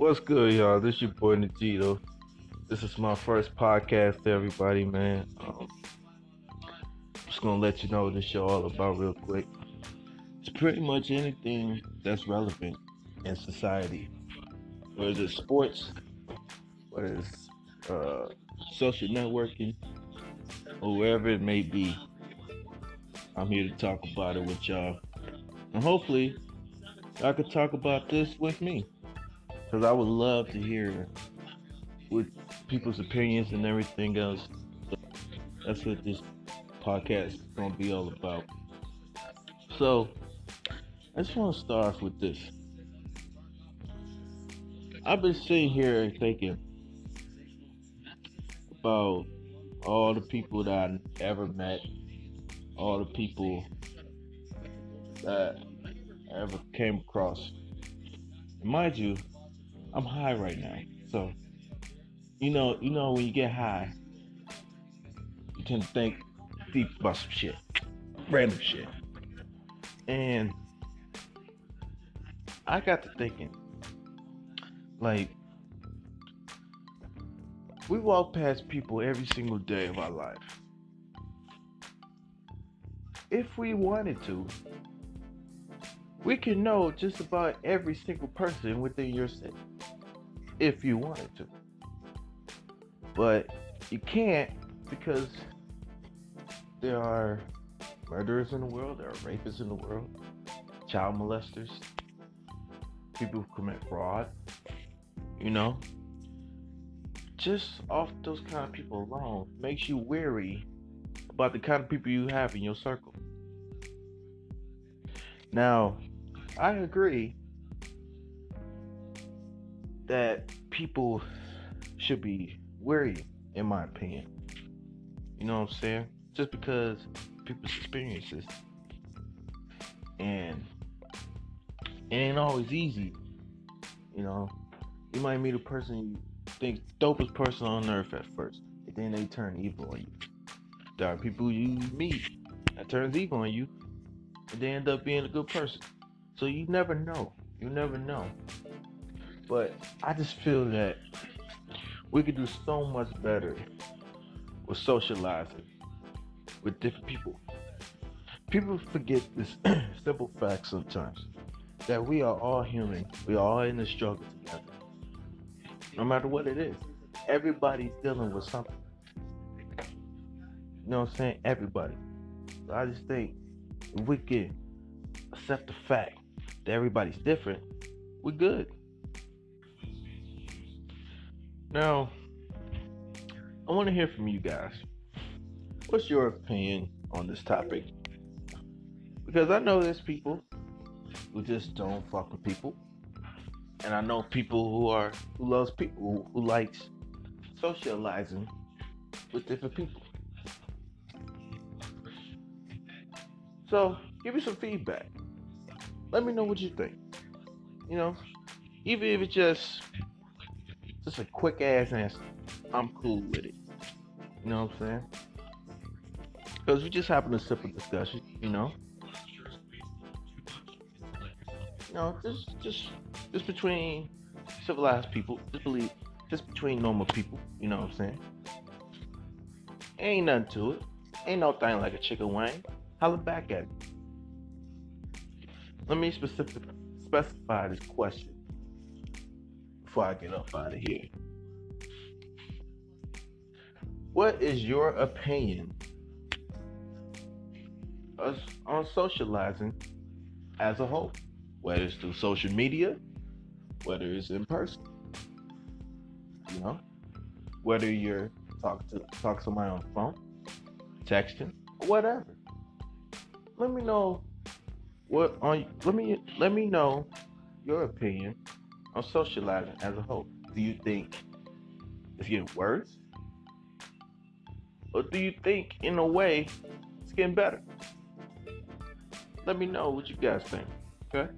What's good, y'all? This your boy Natito. This is my first podcast everybody, man. Um, just gonna let you know what this show all about real quick. It's pretty much anything that's relevant in society, whether it's sports, whether it's uh, social networking, or wherever it may be. I'm here to talk about it with y'all, and hopefully, I could talk about this with me because I would love to hear what people's opinions and everything else. That's what this podcast is gonna be all about. So, I just want to start off with this. I've been sitting here thinking about all the people that I ever met, all the people that I ever came across. Mind you, I'm high right now. So, you know, you know when you get high, you tend to think deep about some shit, random shit, and I got to thinking, like, we walk past people every single day of our life. If we wanted to, we can know just about every single person within your city if you wanted to. But you can't because there are murderers in the world, there are rapists in the world, child molesters, people who commit fraud, you know. Just off those kind of people alone makes you wary about the kind of people you have in your circle. Now, I agree that people should be wary, in my opinion. You know what I'm saying? Just because people's experiences. And it ain't always easy. You know, you might meet a person you think dopest person on earth at first, and then they turn evil on you. There are people you meet that turns evil on you, and they end up being a good person. So you never know. You never know. But I just feel that we could do so much better with socializing with different people. People forget this simple fact sometimes that we are all human. We are all in the struggle together. No matter what it is. Everybody's dealing with something. You know what I'm saying? Everybody. So I just think we can accept the fact everybody's different, we're good. Now, I want to hear from you guys. What's your opinion on this topic? Because I know there's people who just don't fuck with people, and I know people who are who loves people who likes socializing with different people. So, give me some feedback. Let me know what you think. You know, even if it's just just a quick ass answer. I'm cool with it. You know what I'm saying? Because we just having a simple discussion, you know. You know, just just just between civilized people, just believe just between normal people, you know what I'm saying? Ain't nothing to it. Ain't no thing like a chicken wing. Holla back at me. Let me specific specify this question before I get up out of here. What is your opinion on socializing as a whole? Whether it's through social media, whether it's in person, you know, whether you're talking to talk to somebody on the phone, texting, whatever. Let me know what on let me let me know your opinion on socializing as a whole? Do you think it's getting worse? Or do you think, in a way, it's getting better? Let me know what you guys think, okay?